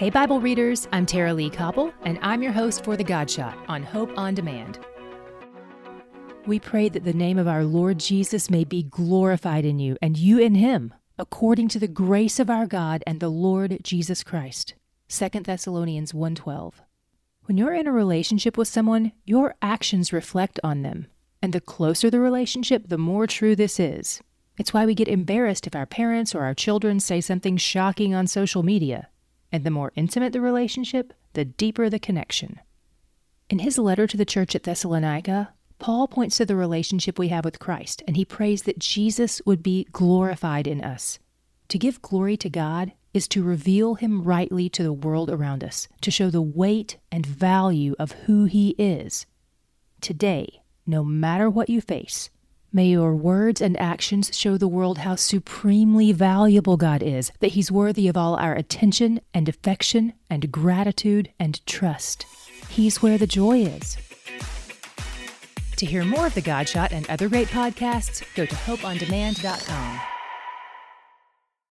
Hey, Bible readers, I'm Tara-Leigh Cobble, and I'm your host for The God Shot on Hope on Demand. We pray that the name of our Lord Jesus may be glorified in you and you in him, according to the grace of our God and the Lord Jesus Christ. 2 Thessalonians 1:12. When you're in a relationship with someone, your actions reflect on them. And the closer the relationship, the more true this is. It's why we get embarrassed if our parents or our children say something shocking on social media. And the more intimate the relationship, the deeper the connection. In his letter to the church at Thessalonica, Paul points to the relationship we have with Christ, and he prays that Jesus would be glorified in us. To give glory to God is to reveal him rightly to the world around us, to show the weight and value of who he is. Today, no matter what you face, may your words and actions show the world how supremely valuable God is, that he's worthy of all our attention and affection and gratitude and trust. He's where the joy is. To hear more of The God Shot and other great podcasts, go to hopeondemand.com.